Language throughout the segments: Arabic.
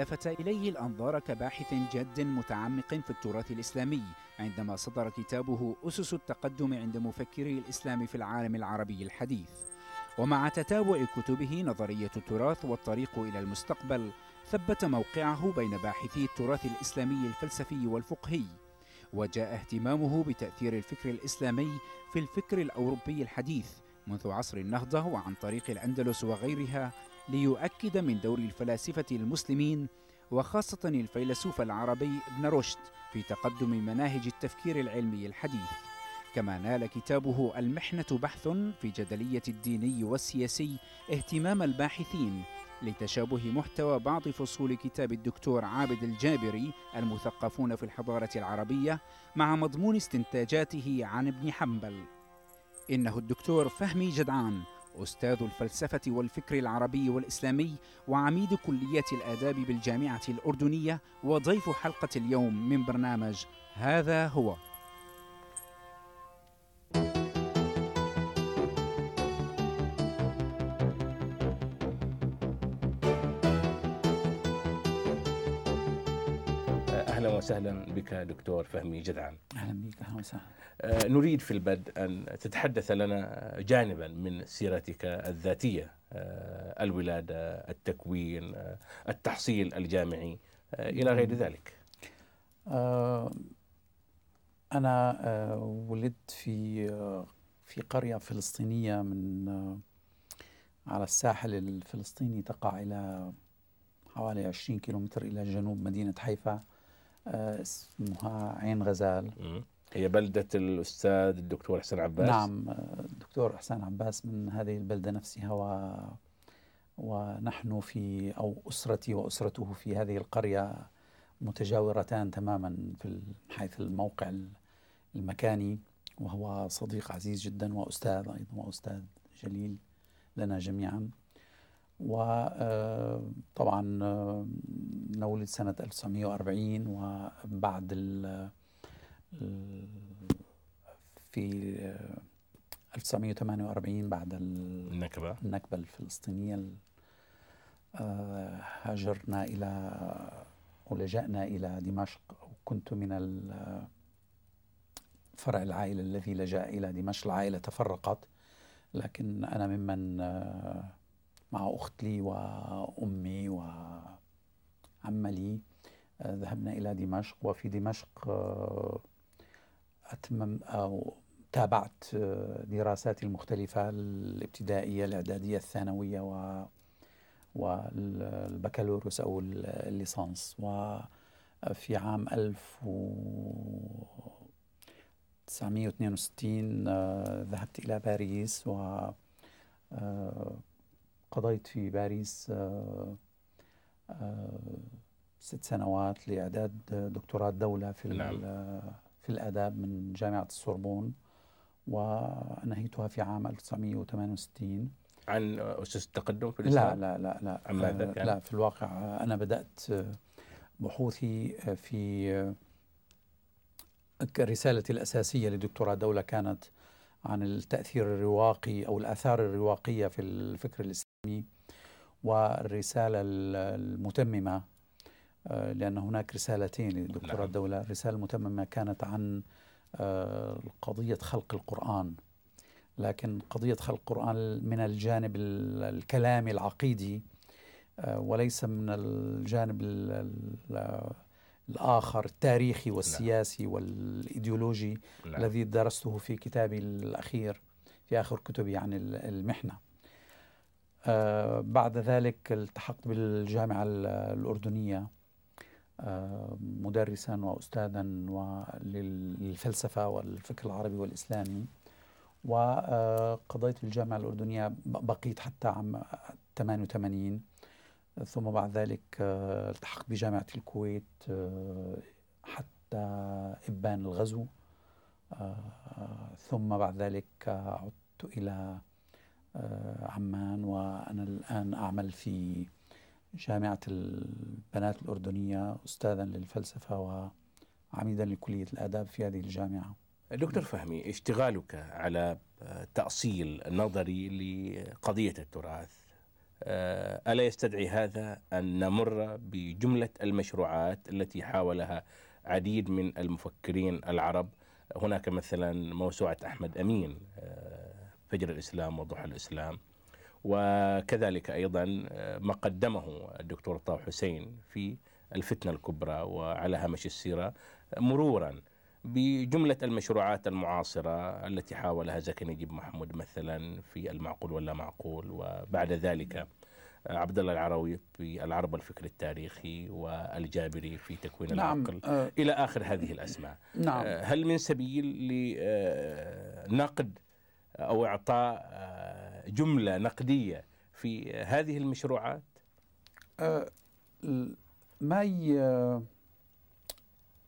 لفت إليه الأنظار كباحث جاد متعمق في التراث الإسلامي عندما صدر كتابه أسس التقدم عند مفكري الإسلام في العالم العربي الحديث. ومع تتابع كتبه نظرية التراث والطريق إلى المستقبل ثبت موقعه بين باحثي التراث الإسلامي الفلسفي والفقهي. وجاء اهتمامه بتأثير الفكر الإسلامي في الفكر الأوروبي الحديث منذ عصر النهضة وعن طريق الأندلس وغيرها ليؤكد من دور الفلاسفة المسلمين وخاصة الفيلسوف العربي ابن رشد في تقدم مناهج التفكير العلمي الحديث. كما نال كتابه المحنة بحث في جدلية الديني والسياسي اهتمام الباحثين لتشابه محتوى بعض فصول كتاب الدكتور عابد الجابري المثقفون في الحضارة العربية مع مضمون استنتاجاته عن ابن حنبل. إنه الدكتور فهمي جدعان أستاذ الفلسفة والفكر العربي والإسلامي وعميد كلية الآداب بالجامعة الأردنية وضيف حلقة اليوم من برنامج هذا هو. وسهلا بك دكتور فهمي جدعان. أهلا بك أهلا وسهلا. آه، نريد في البدء أن تتحدث لنا جانبا من سيرتك الذاتية آه، الولاده التكوين آه، التحصيل الجامعي إلى غير ذلك. أنا ولدت في في قرية فلسطينية من على الساحل الفلسطيني تقع إلى حوالي 20 كيلومتر إلى جنوب مدينة حيفا. اسمها عين غزال. هي بلدة الأستاذ الدكتور حسن عباس؟ نعم الدكتور حسن عباس من هذه البلدة نفسها و ونحن في أو أسرتي وأسرته في هذه القرية متجاورتان تماما في حيث الموقع المكاني وهو صديق عزيز جدا وأستاذ أيضا وأستاذ جليل لنا جميعا. وطبعا نولد سنة 1940 وبعد في 1948 بعد النكبة. النكبة الفلسطينية هاجرنا إلى ولجأنا إلى دمشق وكنت من فرع العائلة الذي لجأ إلى دمشق. العائلة تفرقت لكن أنا ممن مع أخت لي وأمي وعم لي. ذهبنا إلى دمشق وفي دمشق أتمم أو تابعت دراساتي المختلفة الابتدائية الإعدادية الثانوية و والبكالوريوس أو الليسانس. وفي عام 1962 ذهبت إلى باريس و قضيت في باريس ست سنوات لإعداد دكتوراه دولة في نعم. في الآداب من جامعة السوربون ونهيتها في عام 1968 عن أسس التقدم في الإسلام؟ لا لا لا لا عن ماذا كان؟ لا في الواقع أنا بدأت بحوثي في رسالتي الأساسية لدكتوراه دولة كانت عن التأثير الرواقي أو الآثار الرواقية في الفكر الإسلامي والرسالة المتممة لأن هناك رسالتين لدكتوراه نعم. الدولة الرسالة المتممة كانت عن قضية خلق القرآن لكن قضية خلق القرآن من الجانب الكلامي العقيدي وليس من الجانب الآخر التاريخي والسياسي نعم. والإيديولوجي نعم. الذي درسته في كتابي الأخير في آخر كتبي عن المحنة آه بعد ذلك التحقت بالجامعة الأردنية آه مدرسا وأستاذا للفلسفة والفكر العربي والإسلامي. وقضيت الجامعة الأردنية بقيت حتى عام 88 ثم بعد ذلك التحقت بجامعة الكويت حتى إبان الغزو. ثم بعد ذلك عدت إلى عمان وأنا الآن أعمل في جامعة البنات الأردنية أستاذا للفلسفة وعميدا لكلية الآداب في هذه الجامعة. دكتور فهمي اشتغالك على تأصيل نظري لقضية التراث آه، ألا يستدعي هذا أن نمر بجملة المشروعات التي حاولها عديد من المفكرين العرب؟ هناك مثلا موسوعة أحمد أمين آه، فجر الإسلام وضحى الإسلام. وكذلك أيضا آه، ما قدمه الدكتور طه حسين في الفتنة الكبرى وعلى هامش السيرة مرورا بجملة المشروعات المعاصرة التي حاولها زكي نجيب محمود مثلا في المعقول ولا معقول وبعد ذلك عبد الله العروي في العرب والفكر التاريخي والجابري في تكوين نعم العقل. آه إلى آخر هذه الأسماء. نعم. آه هل من سبيل لنقد أو إعطاء آه، جملة نقدية في هذه المشروعات؟ آه ما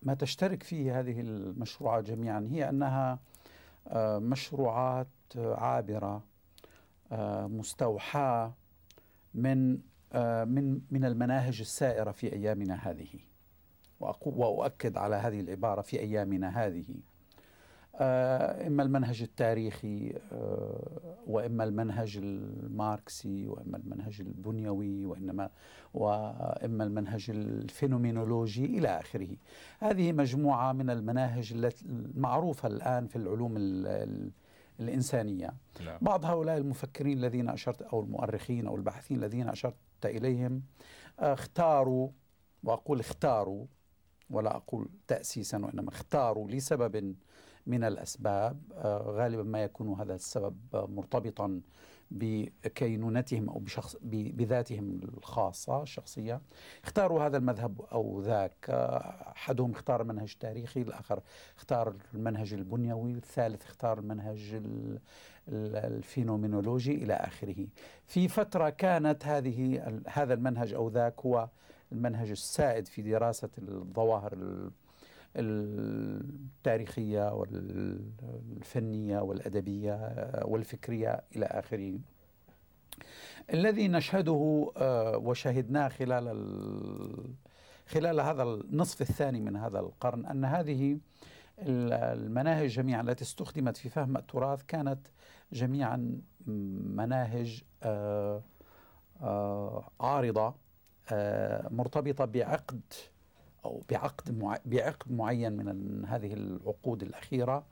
ما تشترك فيه هذه المشروعات جميعا. هي أنها آه، مشروعات عابرة مستوحاة من من من المناهج السائرة في أيامنا هذه. وأؤكد على هذه العبارة في أيامنا هذه. إما المنهج التاريخي آه، وإما المنهج الماركسي وإما المنهج البنيوي وإنما وإما المنهج الفينومينولوجي إلى آخره هذه مجموعة من المناهج المعروفة الآن في العلوم الإنسانية نعم. بعض هؤلاء المفكرين الذين أشرت أو المؤرخين أو الباحثين الذين أشرت إليهم آه، اختاروا وأقول اختاروا ولا أقول تأسيسا وإنما اختاروا لسبب من الأسباب آه، غالبا ما يكون هذا السبب مرتبطا بكينونتهم أو بشخص بذاتهم الخاصة الشخصية اختاروا هذا المذهب أو ذاك أحدهم اختار منهج تاريخي الآخر اختار المنهج البنيوي الثالث اختار المنهج الفينومينولوجي إلى آخره. في فترة كانت هذه هذا المنهج أو ذاك هو المنهج السائد في دراسة الظواهر التاريخية والفنية والأدبية والفكرية إلى آخره. الذي نشهده آه، وشهدناه خلال خلال هذا النصف الثاني من هذا القرن أن هذه المناهج جميعا التي استخدمت في فهم التراث كانت جميعا مناهج آه، آه، عارضة مرتبطة بعقد أو بعقد بعقد معين من هذه العقود الأخيرة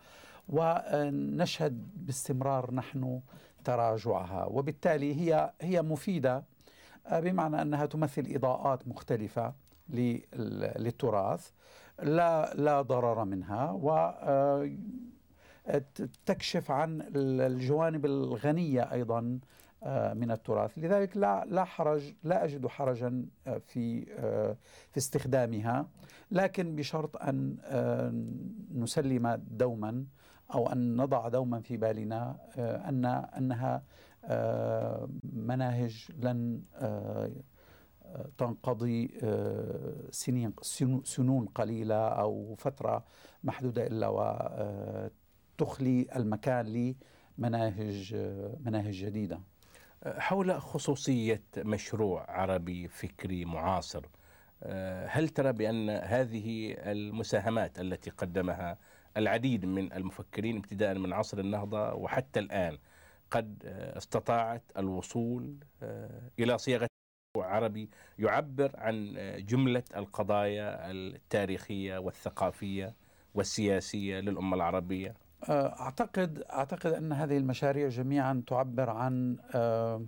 ونشهد باستمرار نحن تراجعها. وبالتالي هي هي مفيدة بمعنى أنها تمثل إضاءات مختلفة للتراث لا لا ضرر منها و آه، تكشف عن الجوانب الغنية أيضا من التراث. لذلك لا لا حرج لا أجد حرجا آه، في آه، في استخدامها. لكن بشرط أن نسلم دوما أو أن نضع دوما في بالنا أن أنها مناهج لن تنقضي سنين سنون قليلة أو فترة محدودة إلا وتخلي المكان لمناهج مناهج جديدة. حول خصوصية مشروع عربي فكري معاصر آه، هل ترى بأن هذه المساهمات التي قدمها العديد من المفكرين ابتداء من عصر النهضة وحتى الآن قد استطاعت الوصول آه، إلى صياغة عربي يعبر عن جملة القضايا التاريخية والثقافية والسياسية للأمة العربية؟ آه، اعتقد أعتقد أن هذه المشاريع جميعا تعبر عن آه،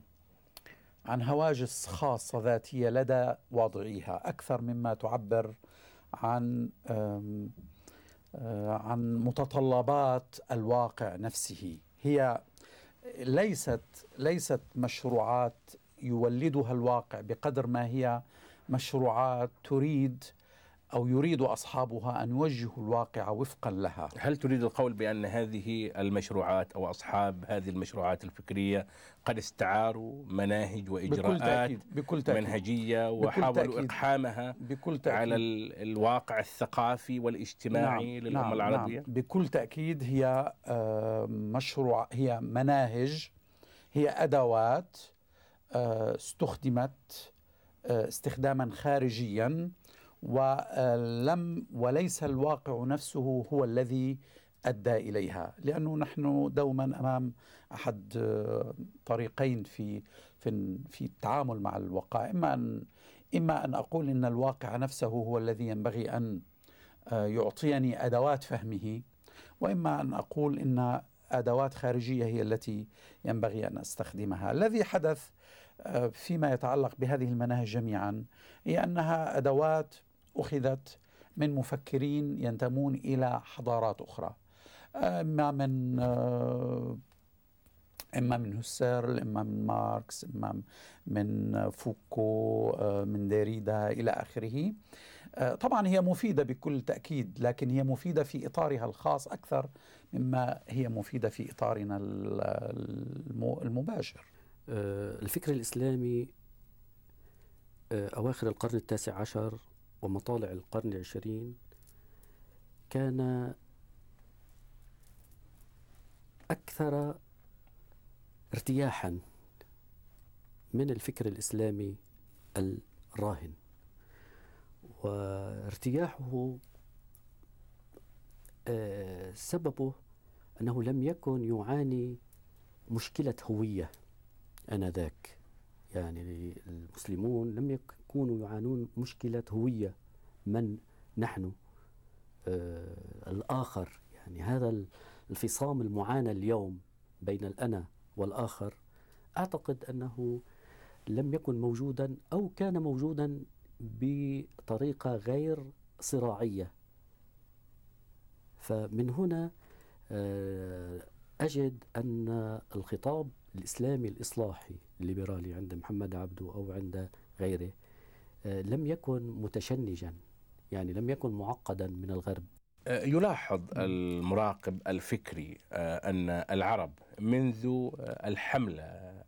عن هواجس خاصة ذاتية لدى واضعيها أكثر مما تعبر عن آه، عن متطلبات الواقع نفسه. هي ليست ليست مشروعات يولدها الواقع بقدر ما هي مشروعات تريد أو يريد أصحابها أن يوجهوا الواقع وفقا لها هل تريد القول بأن هذه المشروعات أو أصحاب هذه المشروعات الفكرية قد استعاروا مناهج وإجراءات بكل تأكيد. بكل تأكيد. منهجية وحاولوا بكل إقحامها بكل تأكيد. على الواقع الثقافي والاجتماعي نعم. للأمة نعم. العربية نعم. بكل تأكيد هي آه، مشروع هي مناهج هي أدوات آه، استخدمت آه، استخداما خارجيا ولم وليس الواقع نفسه هو الذي أدى إليها لأنه نحن دوما أمام أحد طريقين في في في التعامل مع الوقائع إما أن إما أن أقول إن الواقع نفسه هو الذي ينبغي أن آه، يعطيني أدوات فهمه وإما أن أقول إن أدوات خارجية هي التي ينبغي أن أستخدمها. الذي حدث آه، فيما يتعلق بهذه المناهج جميعا هي أنها أدوات أخذت من مفكرين ينتمون إلى حضارات أخرى. إما من آه، إما من هوسيرل إما من ماركس إما من فوكو آه، من ديريدا إلى آخره. آه، طبعا هي مفيدة بكل تأكيد لكن هي مفيدة في إطارها الخاص أكثر مما هي مفيدة في إطارنا المباشر. الفكر الإسلامي أواخر القرن التاسع عشر ومطالع القرن العشرين كان أكثر ارتياحا من الفكر الإسلامي الراهن. وارتياحه آه، سببه أنه لم يكن يعاني مشكلة هوية آنذاك. يعني المسلمون لم يكونوا يعانون مشكلة هوية من نحن. آه الآخر يعني هذا الفصام المعانى اليوم بين الأنا والآخر أعتقد أنه لم يكن موجودا أو كان موجودا بطريقة غير صراعية. فمن هنا آه، أجد أن الخطاب الإسلامي الإصلاحي الليبرالي عند محمد عبده أو عند غيره لم يكن متشنجا يعني لم يكن معقدا من الغرب. آه، يلاحظ المراقب الفكري آه، أن العرب منذ الحملة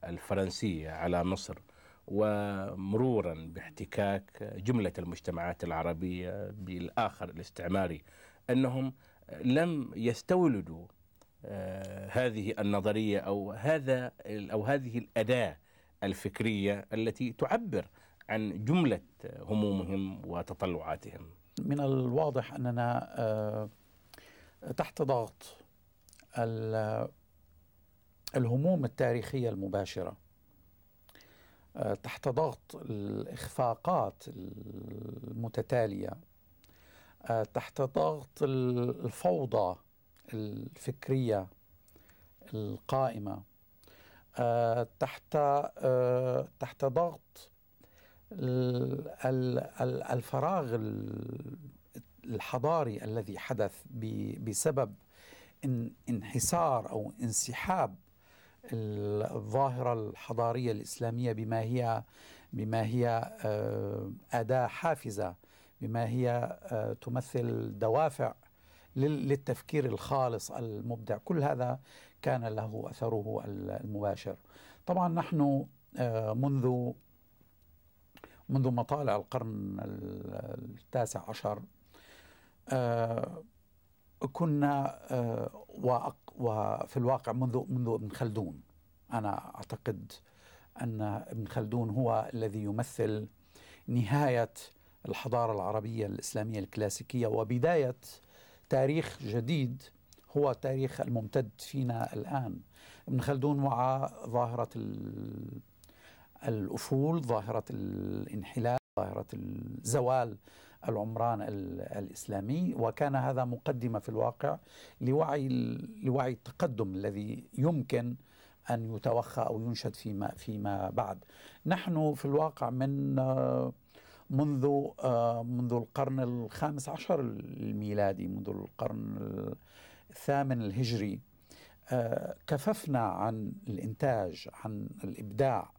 الفرنسية على مصر ومرورا باحتكاك جملة المجتمعات العربية بالآخر الاستعماري أنهم لم يستولدوا هذه النظرية أو هذا أو هذه الأداة الفكرية التي تعبر عن جملة همومهم وتطلعاتهم. من الواضح أننا آه، تحت ضغط الهموم التاريخية المباشرة. آه، تحت ضغط الإخفاقات المتتالية. آه، تحت ضغط الفوضى الفكرية القائمة. تحت تحت ضغط الفراغ الحضاري الذي حدث بسبب انحسار أو انسحاب الظاهرة الحضارية الإسلامية بما هي بما هي آه، أداة حافزة بما هي آه، تمثل دوافع للتفكير الخالص المبدع. كل هذا كان له أثره المباشر. طبعا نحن آه، منذ منذ مطالع القرن التاسع عشر آه، كنا آه، وفي الواقع منذ منذ ابن خلدون. أنا أعتقد أن ابن خلدون هو الذي يمثل نهاية الحضارة العربية الإسلامية الكلاسيكية وبداية تاريخ جديد هو التاريخ الممتد فينا الآن. ابن خلدون وعى ظاهرة الأفول ظاهرة الانحلال ظاهرة الزوال العمران الإسلامي. وكان هذا مقدمة في الواقع لوعي لوعي التقدم الذي يمكن أن يتوخى أو ينشد فيما فيما بعد. نحن في الواقع من منذ منذ القرن الخامس عشر الميلادي منذ القرن الثامن الهجري كففنا عن الإنتاج عن الإبداع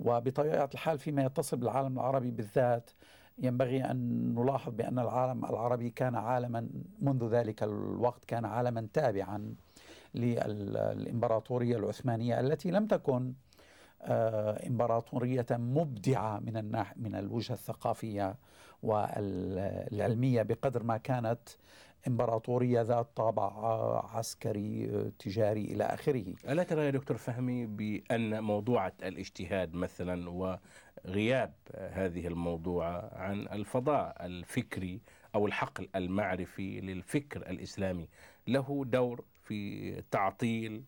وبطبيعة الحال فيما يتصل بالعالم العربي بالذات ينبغي أن نلاحظ بأن العالم العربي كان عالما منذ ذلك الوقت كان عالما تابعا للإمبراطورية العثمانية التي لم تكن آه، إمبراطورية مبدعة من من الوجهة الثقافية والعلمية بقدر ما كانت. إمبراطورية ذات طابع عسكري تجاري إلى آخره. ألا ترى يا دكتور فهمي بأن موضوعة الاجتهاد مثلا وغياب هذه الموضوعة عن الفضاء الفكري أو الحقل المعرفي للفكر الإسلامي له دور في تعطيل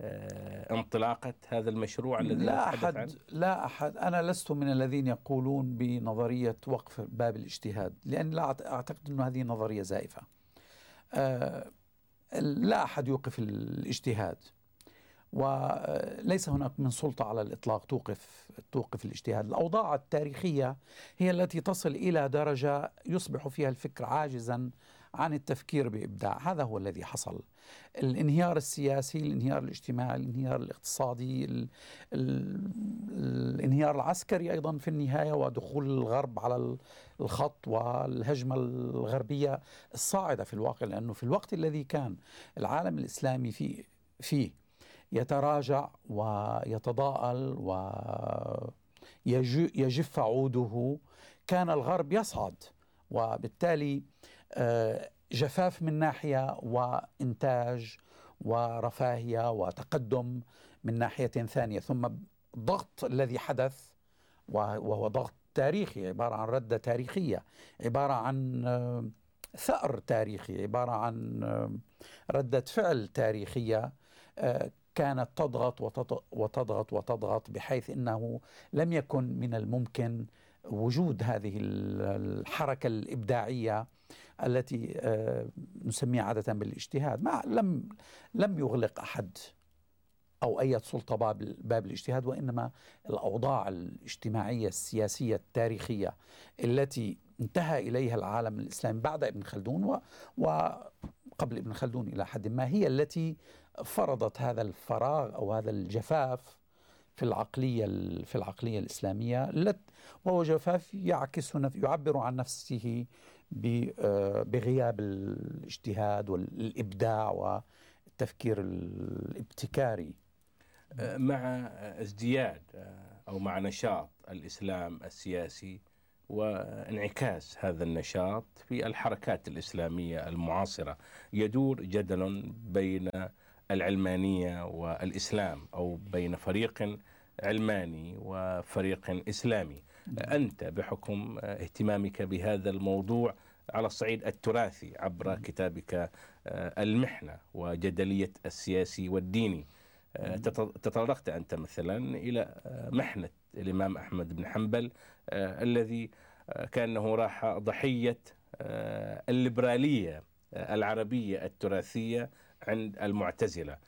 آه، انطلاقة هذا المشروع الذي لا أحد عنه؟ لا أحد. أنا لست من الذين يقولون بنظرية وقف باب الاجتهاد لأن لا أعت- أعتقد أن هذه نظرية زائفة. لا أحد يوقف الاجتهاد وليس هناك من سلطة على الإطلاق توقف توقف الاجتهاد. الأوضاع التاريخية هي التي تصل إلى درجة يصبح فيها الفكر عاجزا عن التفكير بإبداع. هذا هو الذي حصل. الانهيار السياسي الانهيار الاجتماعي الانهيار الاقتصادي ال ال الانهيار العسكري أيضا في النهاية ودخول الغرب على ال- الخط والهجمة الغربية الصاعدة في الواقع لأنه في الوقت الذي كان العالم الإسلامي فيه فيه يتراجع ويتضاءل ويجف عوده كان الغرب يصعد وبالتالي آه، جفاف من ناحية وإنتاج ورفاهية وتقدم من ناحية ثانية ثم الضغط الذي حدث وهو ضغط تاريخي عبارة عن ردة تاريخية عبارة عن آه، ثأر تاريخي عبارة عن آه، ردة فعل تاريخية آه، كانت تضغط وتض- وتضغط وتضغط بحيث إنه لم يكن من الممكن وجود هذه ال- الحركة الإبداعية التي آه، نسميها عادة بالاجتهاد. ما لم لم يغلق أحد أو أي سلطة باب باب الاجتهاد وإنما الأوضاع الاجتماعية السياسية التاريخية التي انتهى إليها العالم الإسلامي بعد ابن خلدون و وقبل ابن خلدون إلى حد ما هي التي فرضت هذا الفراغ أو هذا الجفاف في العقلية في العقلية الإسلامية الت- وهو جفاف يعكس يعبر عن نفسه بغياب الاجتهاد والإبداع والتفكير الابتكاري. آه، مع ازدياد آه، أو مع نشاط الإسلام السياسي وانعكاس هذا النشاط في الحركات الإسلامية المعاصرة. يدور جدل بين العلمانية والإسلام أو بين فريق علماني وفريق إسلامي. أنت بحكم اهتمامك بهذا الموضوع على الصعيد التراثي عبر كتابك آه، المحنة وجدلية السياسي والديني. آه، تط- تطرقت أنت مثلا إلى آه، محنة الإمام أحمد بن حنبل الذي كأنه راح ضحية الليبرالية العربية التراثية عند المعتزلة.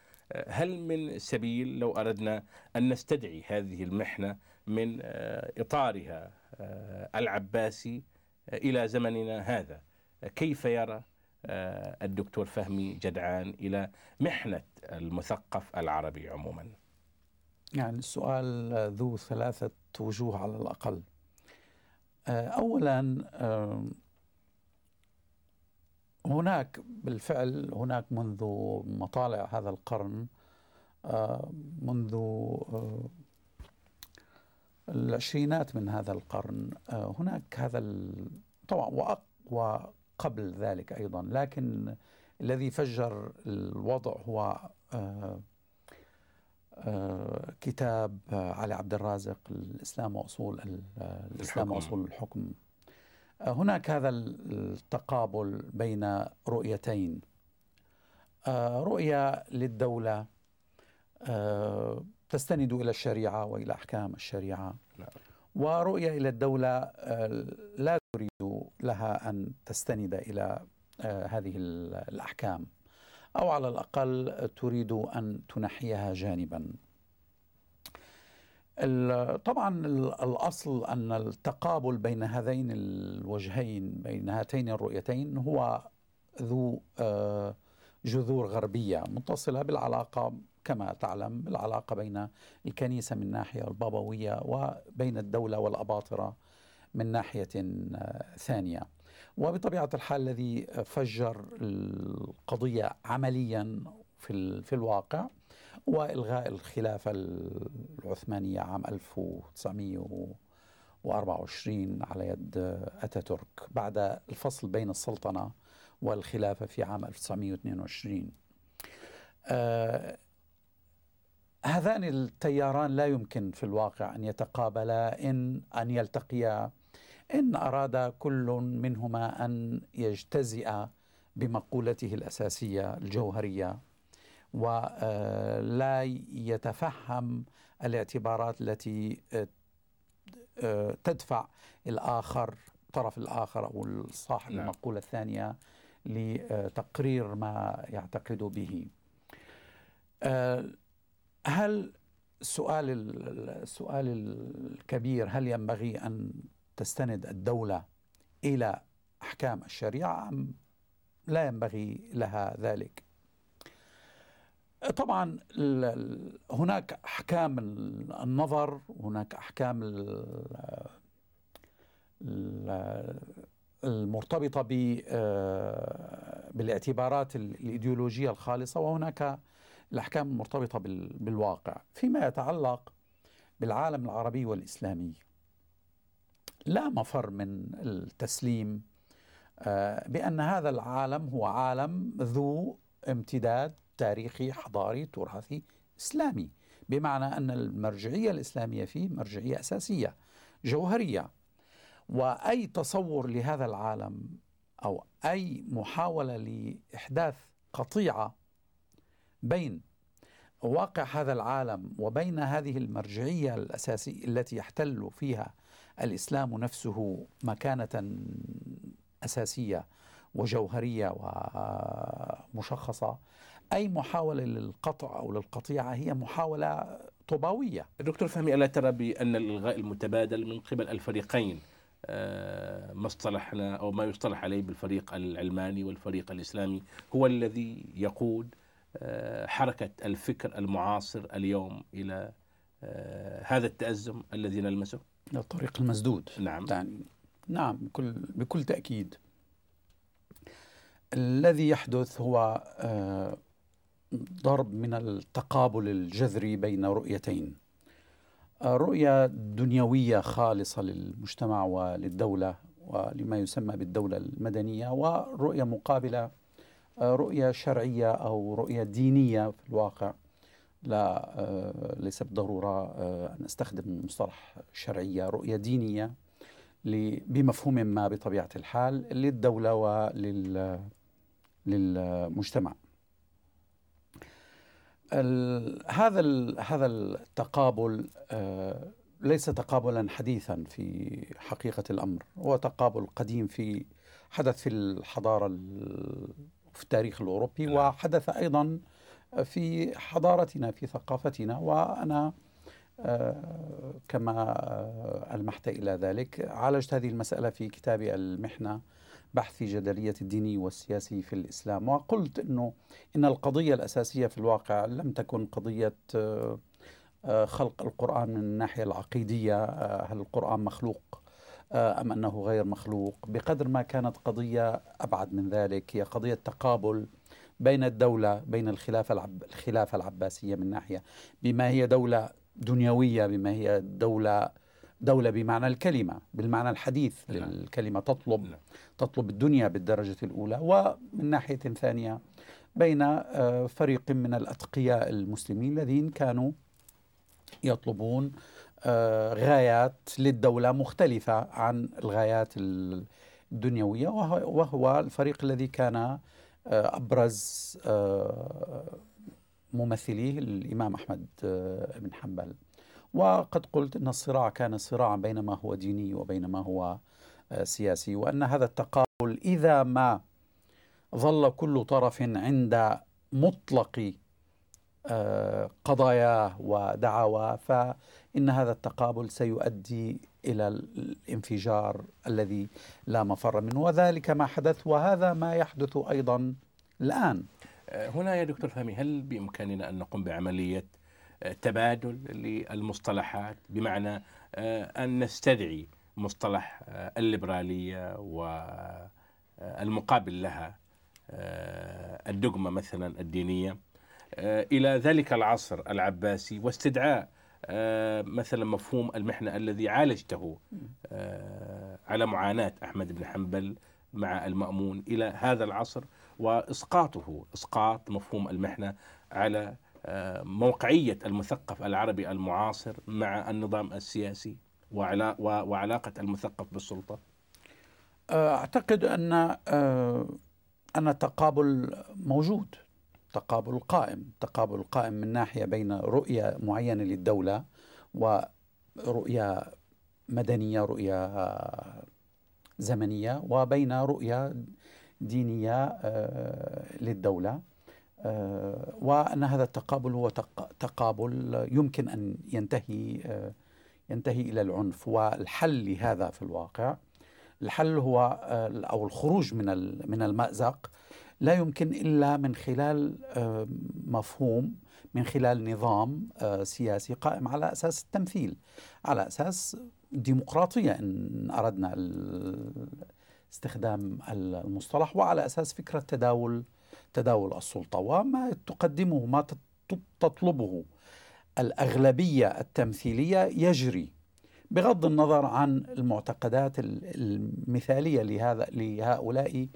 هل من سبيل لو أردنا أن نستدعي هذه المحنة من آه، إطارها آه، العباسي آه، إلى زمننا هذا. كيف يرى الدكتور فهمي جدعان إلى محنة المثقف العربي عموما؟ يعني السؤال ذو ثلاثة وجوه على الأقل. أولا هناك بالفعل هناك منذ مطالع هذا القرن منذ العشرينات من هذا القرن آه، هناك هذا طبعا وقبل ذلك أيضا لكن الذي فجر الوضع هو آه، آه، كتاب علي عبد الرازق الإسلام وأصول ال- الإسلام الحكم. وأصول الحكم هناك هذا ال- التقابل بين رؤيتين رؤية للدولة تستند إلى الشريعة وإلى أحكام الشريعة. نعم. ورؤية إلى الدولة آه، لا تريد لها أن تستند إلى آه، هذه ال- الأحكام. أو على الأقل تريد أن تنحيها جانبا. طبعا ال- الأصل أن التقابل بين هذين الوجهين بين هاتين الرؤيتين هو ذو آه، جذور غربية متصلة بالعلاقة كما تعلم العلاقة بين الكنيسة من ناحية البابوية وبين الدولة والأباطرة من ناحية آه، ثانية. وبطبيعة الحال الذي فجر القضية عمليا في في الواقع وإلغاء الخلافة العثمانية عام 1924 على يد أتاتورك بعد الفصل بين السلطنة والخلافة في عام 1922 آه هذان التياران لا يمكن في الواقع أن يتقابلا إن أن يلتقيا. إن أراد كل منهما أن يجتزئ بمقولته الأساسية الجوهرية. ولا يتفهم الاعتبارات التي تدفع الآخر الطرف الآخر أو صاحب نعم. المقولة الثانية لتقرير ما يعتقد به. هل السؤال السؤال الكبير هل ينبغي أن تستند الدولة إلى أحكام الشريعة أم لا ينبغي لها ذلك؟ طبعا هناك أحكام النظر هناك أحكام المرتبطة بالإعتبارات الإيديولوجية الخالصة وهناك الأحكام المرتبطة بالواقع فيما يتعلق بالعالم العربي والإسلامي. لا مفر من التسليم آه، بأن هذا العالم هو عالم ذو امتداد تاريخي حضاري تراثي إسلامي. بمعنى أن المرجعية الإسلامية فيه مرجعية أساسية جوهرية. وأي تصور لهذا العالم أو أي محاولة لإحداث قطيعة بين واقع هذا العالم وبين هذه المرجعية الاساسيه التي يحتل فيها الإسلام نفسه مكانة أساسية وجوهرية ومشخصة أي محاولة للقطع أو للقطيعة هي محاولة طوباويه. دكتور فهمي ألا ترى بأن الإلغاء المتبادل من قبل الفريقين آه، ما اصطلحنا أو ما يصطلح عليه بالفريق العلماني والفريق الإسلامي هو الذي يقود حركة الفكر المعاصر اليوم إلى آه، هذا التأزم الذي نلمسه؟ الطريق المسدود. نعم. يعني نعم بكل, بكل تأكيد. الذي يحدث هو آه، ضرب من التقابل الجذري بين رؤيتين. رؤية دنيوية خالصة للمجتمع وللدولة ولما يسمى بالدولة المدنية ورؤية مقابلة رؤية شرعية أو رؤية دينية في الواقع. لا آه، ليس بالضرورة آه، أن أستخدم مصطلح شرعية رؤية دينية بمفهوم ما بطبيعة الحال للدولة ولل للمجتمع. هذا هذا التقابل آه، ليس تقابلا حديثا في حقيقة الأمر هو تقابل قديم في حدث في الحضارة في التاريخ الأوروبي نعم. وحدث أيضا في حضارتنا في ثقافتنا وأنا آه، كما آه، ألمحت إلى ذلك عالجت هذه المسألة في كتابي المحنة بحث في جدلية الديني والسياسي في الإسلام وقلت أنه إن القضية الأساسية في الواقع لم تكن قضية آه، خلق القرآن من الناحية العقيدية هل القرآن مخلوق أم أنه غير مخلوق بقدر ما كانت قضية أبعد من ذلك هي قضية تقابل بين الدولة بين الخلافة العب الخلافة العباسية من ناحية بما هي دولة دنيوية بما هي دولة دولة بمعنى الكلمة بالمعنى الحديث نعم. للكلمة تطلب نعم. تطلب الدنيا بالدرجة الأولى ومن ناحية ثانية بين آه، فريق من الأتقياء المسلمين الذين كانوا يطلبون آه، غايات للدولة مختلفة عن الغايات الدنيوية وهو الفريق الذي كان آه، أبرز آه، ممثليه الإمام أحمد بن حنبل. وقد قلت أن الصراع كان صراعا بين ما هو ديني وبين ما هو سياسي وأن هذا التقابل إذا ما ظل كل طرف عند مطلق قضاياه ودعواه فإن هذا التقابل سيؤدي إلى الانفجار الذي لا مفر منه. وذلك ما حدث وهذا ما يحدث أيضا الآن. هنا يا دكتور فهمي هل بإمكاننا أن نقوم بعملية تبادل للمصطلحات؟ بمعنى أن نستدعي مصطلح الليبرالية والمقابل لها الدقمة مثلا الدينية؟ آه، إلى ذلك العصر العباسي واستدعاء آه، مثلا مفهوم المحنة الذي عالجته آه، على معاناة أحمد بن حنبل مع المأمون إلى هذا العصر وإسقاطه إسقاط مفهوم المحنة على موقعية المثقف العربي المعاصر مع النظام السياسي وعلاقة المثقف بالسلطة. أعتقد أن أن التقابل موجود. تقابل قائم تقابل قائم من ناحية بين رؤية معينة للدولة ورؤية مدنية رؤية زمنية وبين رؤية دينية آه، للدولة. آه، وأن هذا التقابل هو تقابل يمكن أن ينتهي آه، ينتهي إلى العنف. والحل لهذا في الواقع الحل هو أو الخروج من من المأزق لا يمكن إلا من خلال مفهوم من خلال نظام سياسي قائم على أساس التمثيل على أساس ديمقراطية إن أردنا استخدام المصطلح وعلى أساس فكرة تداول تداول السلطة وما تقدمه ما تطلبه. الأغلبية التمثيلية يجري بغض النظر عن المعتقدات المثالية لهذا لهؤلاء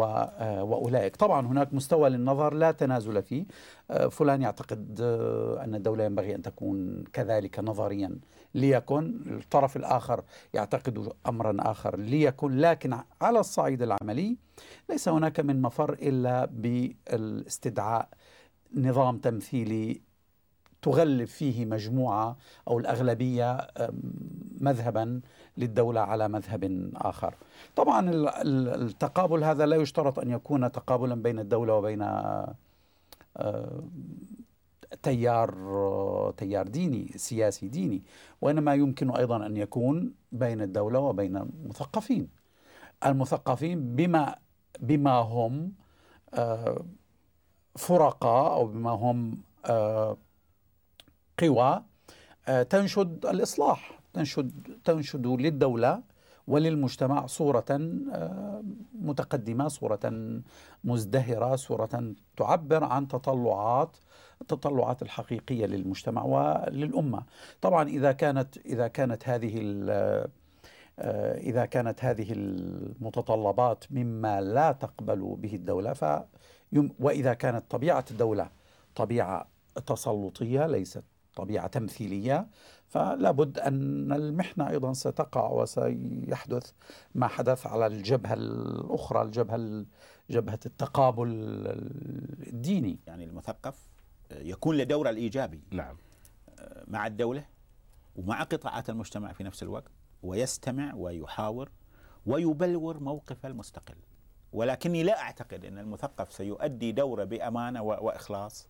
آه، وأولئك. طبعا هناك مستوى للنظر لا تنازل فيه. آه، فلان يعتقد آه، أن الدولة ينبغي أن تكون كذلك نظريا ليكن. الطرف الآخر يعتقد أمرا آخر ليكن. لكن على الصعيد العملي ليس هناك من مفر إلا بالاستدعاء نظام تمثيلي تغلب فيه مجموعة أو الأغلبية مذهبا للدولة على مذهب آخر. طبعا التقابل هذا لا يشترط أن يكون تقابلا بين الدولة وبين تيار تيار ديني سياسي ديني وإنما يمكن أيضا أن يكون بين الدولة وبين المثقفين. المثقفين بما بما هم فرقاء أو بما هم قوى آه، تنشد الإصلاح تنشد تنشد للدولة وللمجتمع صورة آه، متقدمة صورة مزدهرة صورة تعبر عن تطلعات التطلعات الحقيقية للمجتمع وللأمة. طبعا إذا كانت إذا كانت هذه آه، إذا كانت هذه المتطلبات مما لا تقبل به الدولة ف وإذا كانت طبيعة الدولة طبيعة تسلطية ليست طبيعة تمثيلية فلا بد أن المحنة أيضا ستقع وسيحدث ما حدث على الجبهة الأخرى الجبهة جبهة التقابل الديني. يعني المثقف يكون له دور الإيجابي نعم. مع الدولة ومع قطاعات المجتمع في نفس الوقت ويستمع ويحاور ويبلور موقفه المستقل. ولكني لا أعتقد أن المثقف سيؤدي دورة بأمانة وإخلاص.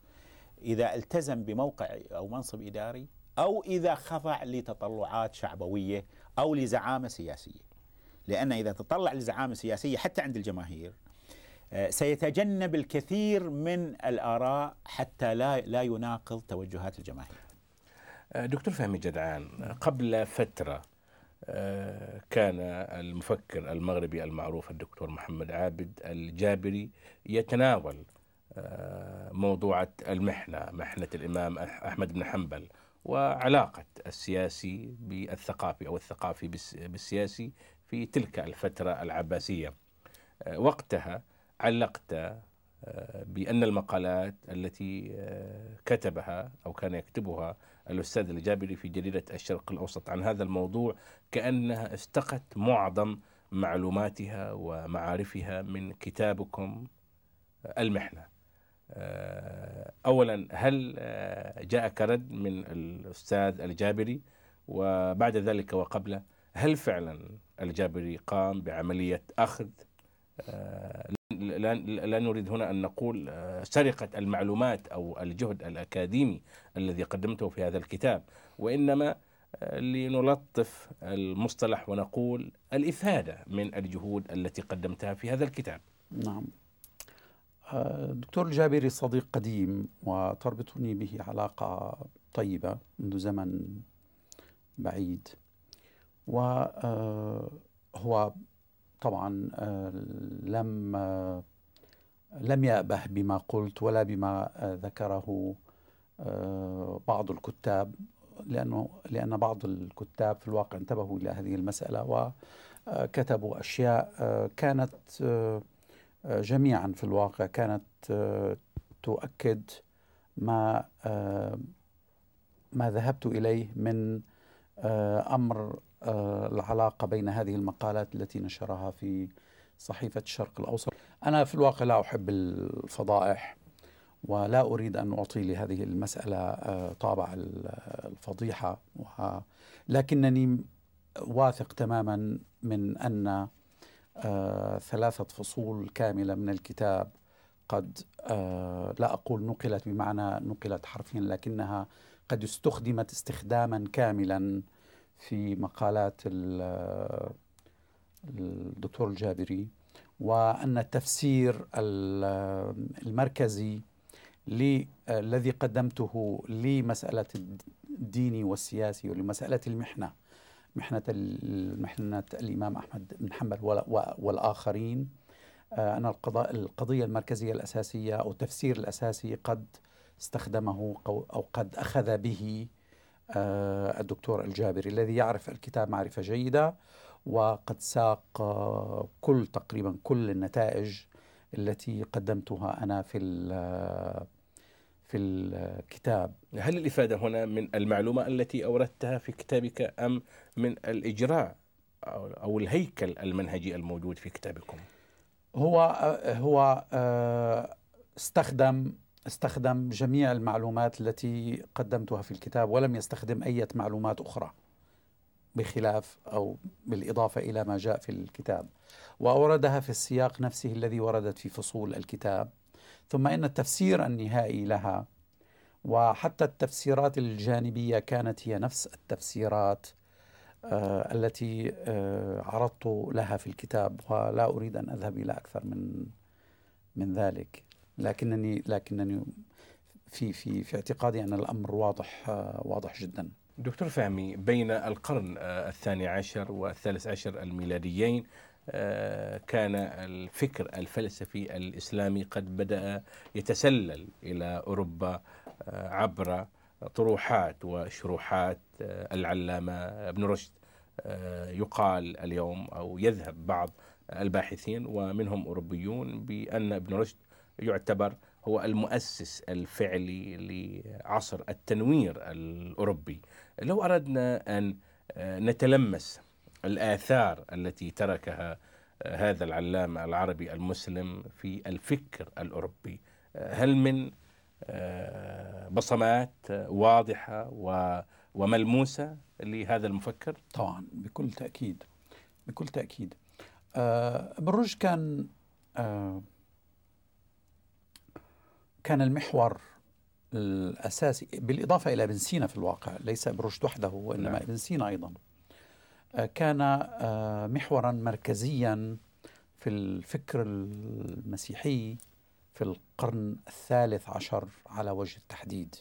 إذا التزم بموقع أو منصب إداري أو إذا خضع لتطلعات شعبوية أو لزعامة سياسية. لأن إذا تطلع لزعامة سياسية حتى عند الجماهير آه، سيتجنب الكثير من الآراء حتى لا لا يناقض توجهات الجماهير. آه، دكتور فهمي جدعان قبل فترة آه، كان المفكر المغربي المعروف الدكتور محمد عابد الجابري يتناول موضوع المحنة محنة الإمام أحمد بن حنبل وعلاقة السياسي بالثقافي أو الثقافي بالسياسي في تلك الفترة العباسية. وقتها علقت آه، بأن المقالات التي آه، كتبها أو كان يكتبها الأستاذ الجابري في جريدة الشرق الأوسط عن هذا الموضوع كأنها استقت معظم معلوماتها ومعارفها من كتابكم المحنة. آه، اولا هل آه، جاءك رد من الأستاذ الجابري وبعد ذلك وقبله؟ هل فعلا الجابري قام بعملية أخذ؟ آه، لا نريد هنا أن نقول سرقة المعلومات أو الجهد الأكاديمي الذي قدمته في هذا الكتاب وإنما لنلطف المصطلح ونقول الإفادة من الجهود التي قدمتها في هذا الكتاب. نعم. الدكتور الجابري صديق قديم وتربطني به علاقة طيبة منذ زمن بعيد. وهو طبعا آه، لم آه، لم يأبه بما قلت ولا بما آه، ذكره بعض الكتاب لأنه لأن بعض الكتاب في الواقع انتبهوا إلى هذه المسألة وكتبوا أشياء كانت جميعا في الواقع كانت آه، تؤكد ما آه، ما ذهبت إليه من آه، أمر العلاقة بين هذه المقالات التي نشرها في صحيفة الشرق الأوسط. أنا في الواقع لا أحب الفضائح ولا أريد أن أعطي لهذه المسألة آه، طابع الفضيحة لكنني واثق تماما من أن آه، ثلاثة فصول كاملة من الكتاب قد آه، لا أقول نقلت بمعنى نقلت حرفيا لكنها قد استخدمت استخداما كاملا في مقالات الدكتور الجابري وأن التفسير المركزي الذي قدمته لمسألة الديني والسياسي ولمسألة المحنة. محنة محنة الإمام أحمد بن حنبل والآخرين. آه، أن القضاء القضية المركزية الأساسية أو التفسير الأساسي قد استخدمه أو قد أخذ به آه، الدكتور الجابري الذي يعرف الكتاب معرفة جيدة وقد ساق آه، كل تقريبا كل النتائج التي قدمتها أنا في في الكتاب. هل الإفادة هنا من المعلومة التي أوردتها في كتابك أم من الإجراء أو الهيكل المنهجي الموجود في كتابكم؟ هو هو آه، استخدم استخدم جميع المعلومات التي قدمتها في الكتاب ولم يستخدم أي معلومات أخرى بخلاف أو بالإضافة إلى ما جاء في الكتاب. وأوردها في السياق نفسه الذي وردت في فصول الكتاب. ثم إن التفسير النهائي لها. وحتى التفسيرات الجانبية كانت هي نفس التفسيرات آه التي آه عرضت لها في الكتاب ولا أريد أن أذهب إلى أكثر من من ذلك. لكنني لكنني في في في اعتقادي أن الأمر واضح آه واضح جدا. دكتور فهمي بين القرن الثاني عشر والثالث عشر الميلاديين كان الفكر الفلسفي الإسلامي قد بدأ يتسلل إلى أوروبا آه، عبر طروحات وشروحات آه، العلامة ابن رشد يقال اليوم أو يذهب بعض الباحثين ومنهم أوروبيون بأن ابن رشد يعتبر هو المؤسس الفعلي لعصر التنوير الأوروبي. لو أردنا أن نتلمس الآثار التي تركها آه، هذا العلامة العربي المسلم في الفكر الأوروبي آه، هل من آه، بصمات واضحة وملموسة لهذا المفكر؟ طبعا بكل تأكيد بكل تأكيد ابن رشد كان كان المحور الأساسي بالإضافة إلى ابن سينا في الواقع ليس ابن رشد وحده وإنما نعم. ابن سينا أيضا كان آه، محورا مركزيا في الفكر المسيحي في القرن الثالث عشر على وجه التحديد.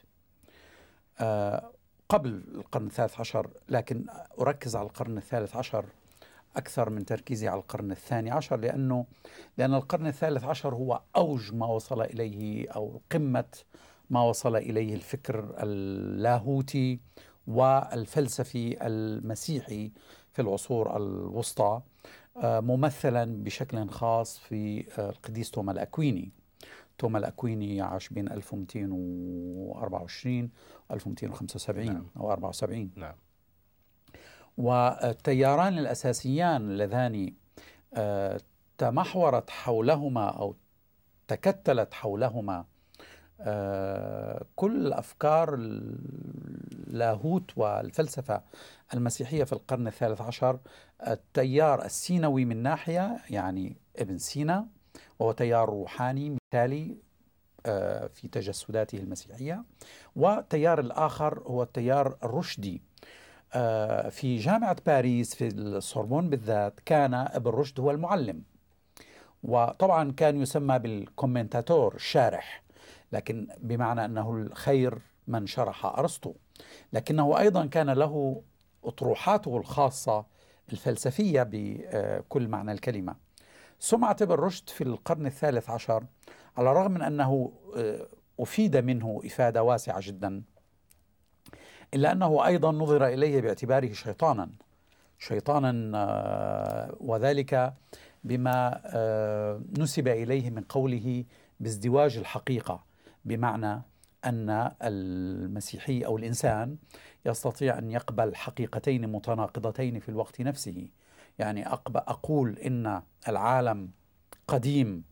آه، قبل القرن الثالث عشر لكن أركز على القرن الثالث عشر أكثر من تركيزي على القرن الثاني عشر لأنه لأن القرن الثالث عشر هو أوج ما وصل إليه أو قمة ما وصل إليه الفكر اللاهوتي والفلسفي المسيحي في العصور الوسطى آه، ممثلا بشكل خاص في آه، القديس توما الأكويني توما الأكويني عاش بين 1224 و 1275 نعم. أو 74 نعم. والتياران الأساسيان اللذان آه، تمحورت حولهما أو تكتلت حولهما كل الأفكار اللاهوت والفلسفة المسيحية في القرن الثالث عشر التيار السينوي من ناحية يعني ابن سينا وهو تيار روحاني مثالي آه، في تجسداته المسيحية. والتيار الآخر هو التيار الرشدي. آه، في جامعة باريس في السوربون بالذات كان ابن رشد هو المعلم. وطبعا كان يسمى بال commentateur الشارح لكن بمعنى أنه الخير من شرح أرسطو. لكنه أيضا كان له أطروحاته الخاصة الفلسفية بكل معنى الكلمة. سمعة ابن رشد في القرن الثالث عشر على الرغم من أنه آه، أفيد منه إفادة واسعة جدا إلا أنه أيضا نظر إليه باعتباره شيطانا شيطانا آه، وذلك بما آه، نسب إليه من قوله بازدواج الحقيقة بمعنى أن المسيحي أو الإنسان يستطيع أن يقبل حقيقتين متناقضتين في الوقت نفسه. يعني أقول إن العالم قديم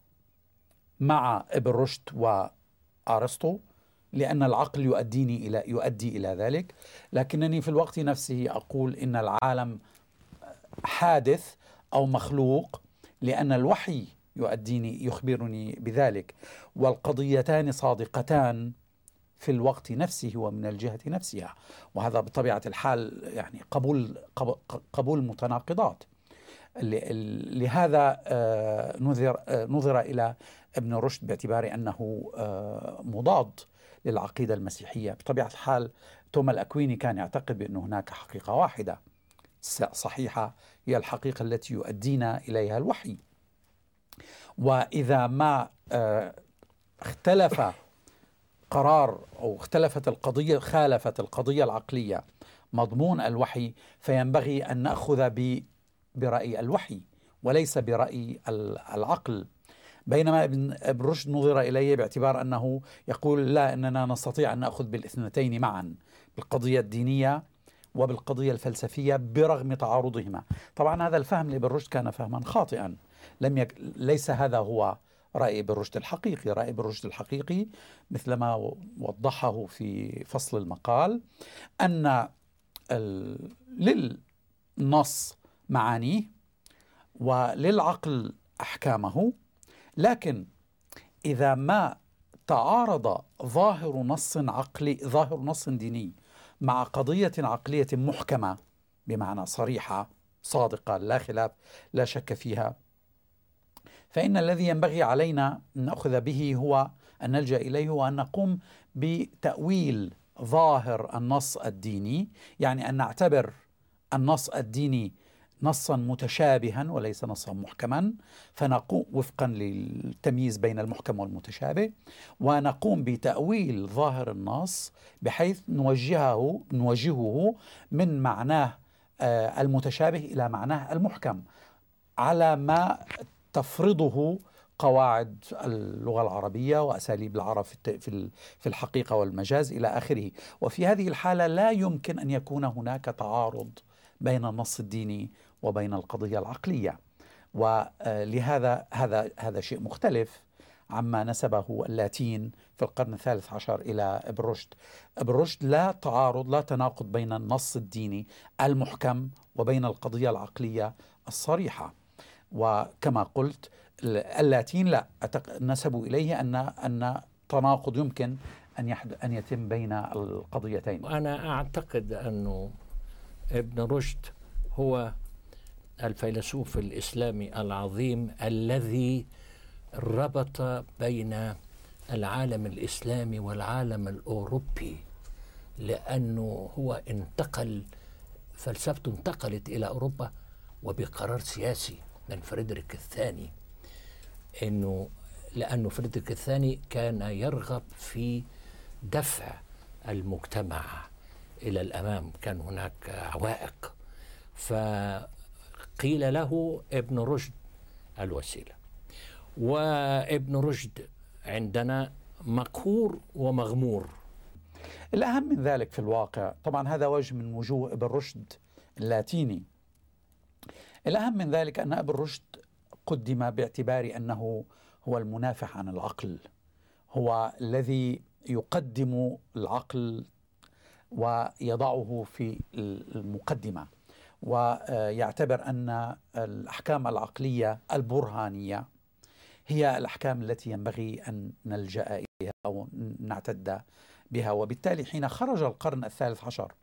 مع إبن رشد ارسطو لأن العقل يؤديني إلى يؤدي إلى ذلك. لكنني في الوقت نفسه أقول إن العالم حادث أو مخلوق لأن الوحي يؤديني يخبرني بذلك. والقضيتان صادقتان في الوقت نفسه ومن الجهة نفسها. وهذا بطبيعة الحال يعني قبول قبول متناقضات. لهذا آه، نظر آه، نظر إلى ابن رشد باعتبار أنه آه، مضاد للعقيدة المسيحية. بطبيعة الحال توما الأكويني كان يعتقد بأن هناك حقيقة واحدة صحيحة هي الحقيقة التي يؤدينا إليها الوحي. وإذا ما اختلف قرار أو اختلفت القضية خالفت القضية العقلية مضمون الوحي فينبغي أن نأخذ برأي الوحي وليس برأي العقل. بينما ابن رشد نظر إليه باعتبار أنه يقول لا إننا نستطيع أن نأخذ بالاثنتين معا بالقضية الدينية وبالقضية الفلسفية برغم تعارضهما. طبعا هذا الفهم لابن رشد كان فهما خاطئا لم يك... ليس هذا هو رأي ابن رشد الحقيقي رأي ابن رشد الحقيقي مثلما وضحه في فصل المقال أن للنص معانيه وللعقل أحكامه لكن إذا ما تعارض ظاهر نص عقلي ظاهر نص ديني مع قضية عقلية محكمة بمعنى صريحة صادقة لا خلاف لا شك فيها فإن الذي ينبغي علينا أن نأخذ به هو أن نلجأ إليه وأن نقوم بتأويل ظاهر النص الديني يعني أن نعتبر النص الديني نصا متشابها وليس نصا محكما فنقوم وفقا للتمييز بين المحكم والمتشابه ونقوم بتأويل ظاهر النص بحيث نوجهه نوجهه من معناه آه، المتشابه إلى معناه المحكم على ما تفرضه قواعد اللغة العربية وأساليب العرب في في الحقيقة والمجاز إلى آخره. وفي هذه الحالة لا يمكن أن يكون هناك تعارض بين النص الديني وبين القضية العقلية. ولهذا هذا هذا شيء مختلف عما نسبه اللاتين في القرن الثالث عشر إلى إبن رشد. إبن رشد لا تعارض لا تناقض بين النص الديني المحكم وبين القضية العقلية الصريحة. وكما قلت اللاتين لا نسبوا إليه ان أن تناقض يمكن أن أن يتم بين القضيتين. أنا أعتقد انه ابن رشد هو الفيلسوف الإسلامي العظيم الذي ربط بين العالم الإسلامي والعالم الأوروبي لأنه هو انتقل فلسفته انتقلت إلى أوروبا وبقرار سياسي من فريدريك الثاني إنه لأنه فريدريك الثاني كان يرغب في دفع المجتمع إلى الأمام كان هناك عوائق. فقيل له ابن رشد الوسيلة. وابن رشد عندنا مقهور ومغمور. الأهم من ذلك في الواقع طبعا هذا وجه من وجوه ابن رشد اللاتيني. الأهم من ذلك أن ابن رشد قدم باعتبار أنه هو المنافح عن العقل هو الذي يقدم العقل ويضعه في المقدمة ويعتبر أن الأحكام العقلية البرهانية هي الأحكام التي ينبغي أن نلجأ إليها أو نعتد بها. وبالتالي حين خرج القرن الثالث عشر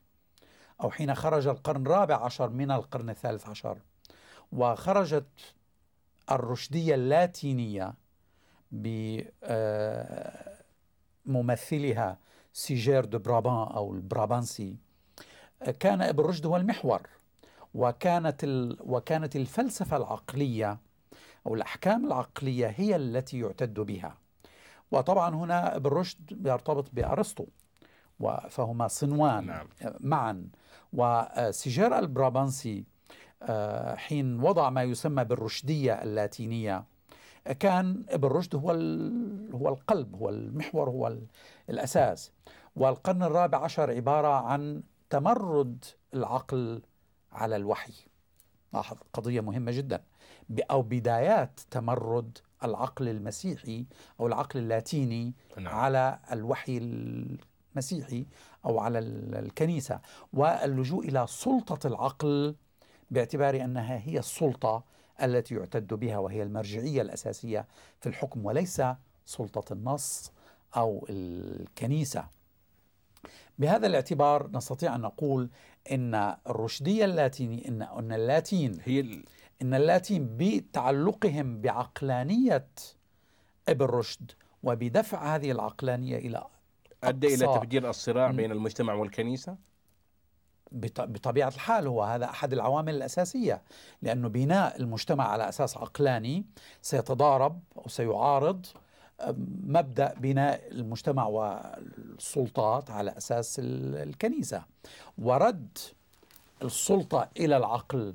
أو حين خرج القرن الرابع عشر من القرن الثالث عشر وخرجت الرشدية اللاتينية بممثلها آه، سيجير دو برابان أو البرابانسي. كان ابن رشد هو المحور وكانت وكانت الفلسفة العقلية أو الأحكام العقلية هي التي يعتد بها. وطبعا هنا ابن رشد يرتبط بأرسطو فهما صنوان نعم. معا. وسيجير البرابانسي حين وضع ما يسمى بالرشدية اللاتينية. كان ابن رشد هو هو القلب هو المحور هو الأساس. والقرن الرابع عشر عبارة عن تمرد العقل على الوحي. لاحظ قضية مهمة جدا. أو بدايات تمرد العقل المسيحي أو العقل اللاتيني نعم. على الوحي المسيحي أو على ال- الكنيسة. واللجوء إلى سلطة العقل باعتبار أنها هي السلطة التي يعتد بها وهي المرجعية الأساسية في الحكم وليس سلطة النص أو الكنيسة بهذا الاعتبار نستطيع أن نقول أن الرشدية اللاتيني أن أن اللاتين هي ال- إن اللاتين بتعلقهم بعقلانية ابن رشد وبدفع هذه العقلانية إلى أدى إلى أقصى- تفجير الصراع. بين المجتمع والكنيسة بط- بطبيعة الحال هو هذا أحد العوامل الأساسية لأنه بناء المجتمع على أساس عقلاني سيتضارب أو سيعارض مبدأ بناء المجتمع والسلطات على أساس ال- الكنيسة. ورد السلطة إلى العقل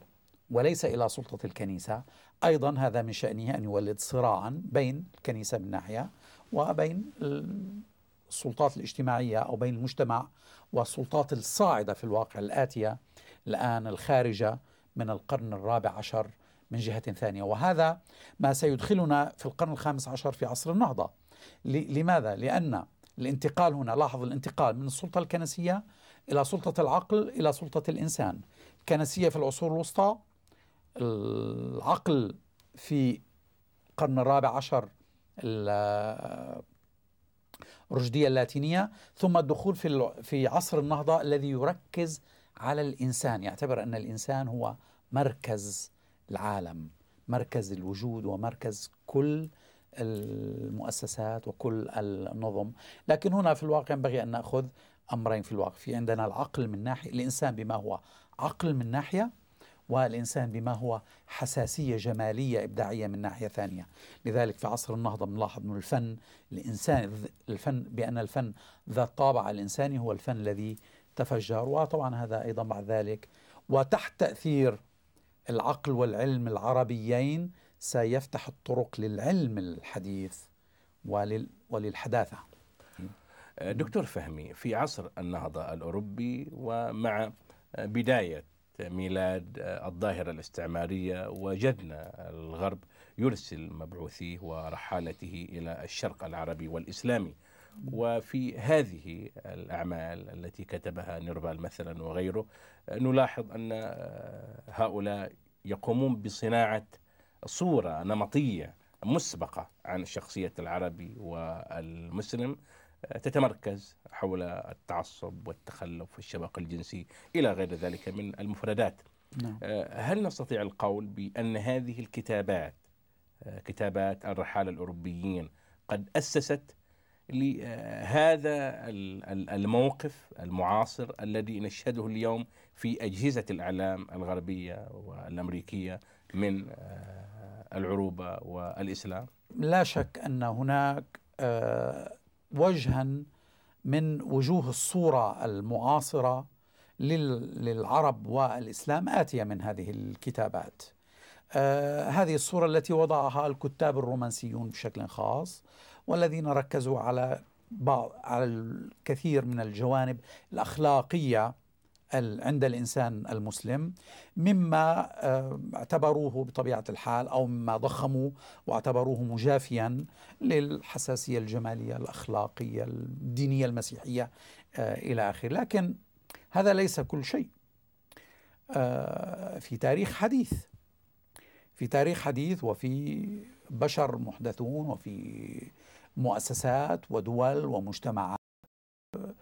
وليس إلى سلطة الكنيسة. أيضا هذا من شأنه أن يولد صراعا بين الكنيسة من ناحية وبين السلطات الاجتماعية أو بين المجتمع والسلطات الصاعدة في الواقع الآتية الآن الخارجة من القرن الرابع عشر من جهة ثانية. وهذا ما سيدخلنا في القرن الخامس عشر في عصر النهضة. ل- لماذا؟ لأن الانتقال هنا لاحظ الانتقال من السلطة الكنسية إلى سلطة العقل إلى سلطة الإنسان. الكنسيه في العصور الوسطى العقل في القرن الرابع عشر ال- الرشديه اللاتينية ثم الدخول في في عصر النهضة الذي يركز على الإنسان يعتبر أن الإنسان هو مركز العالم مركز الوجود ومركز كل المؤسسات وكل النظم. لكن هنا في الواقع ينبغي أن نأخذ أمرين في الواقع. في عندنا العقل من ناحية الإنسان بما هو عقل من ناحية والإنسان بما هو حساسية جمالية إبداعية من ناحية ثانية. لذلك في عصر النهضة بنلاحظ أن الفن الإنسان الفن بأن الفن ذا الطابع الإنساني هو الفن الذي تفجر. وطبعا هذا أيضا بعد ذلك. وتحت تأثير العقل والعلم العربيين سيفتح الطرق للعلم الحديث ولل وللحداثة. دكتور فهمي في عصر النهضة الأوروبي ومع بداية ميلاد الظاهرة الاستعمارية وجدنا الغرب يرسل مبعوثيه ورحالته إلى الشرق العربي والإسلامي. وفي هذه الأعمال التي كتبها نيرفال مثلا وغيره نلاحظ أن هؤلاء يقومون بصناعة صورة نمطية مسبقة عن شخصية العربي والمسلم. تتمركز حول التعصب والتخلف والشبق الجنسي إلى غير ذلك من المفردات نعم. هل نستطيع القول بأن هذه الكتابات كتابات الرحالة الأوروبيين قد أسست لهذا الموقف المعاصر الذي نشهده اليوم في أجهزة الإعلام الغربية والأمريكية من العروبة والإسلام لا شك أن هناك وجها من وجوه الصورة المعاصرة للعرب والإسلام. آتية من هذه الكتابات. آه هذه الصورة التي وضعها الكتاب الرومانسيون بشكل خاص والذين ركزوا على بعض على الكثير من الجوانب الأخلاقية عند الإنسان المسلم مما اعتبروه بطبيعة الحال أو مما ضخموا واعتبروه مجافيا للحساسية الجمالية الأخلاقية الدينية المسيحية إلى آخره. لكن هذا ليس كل شيء. في تاريخ حديث في تاريخ حديث وفي بشر محدثون وفي مؤسسات ودول ومجتمعات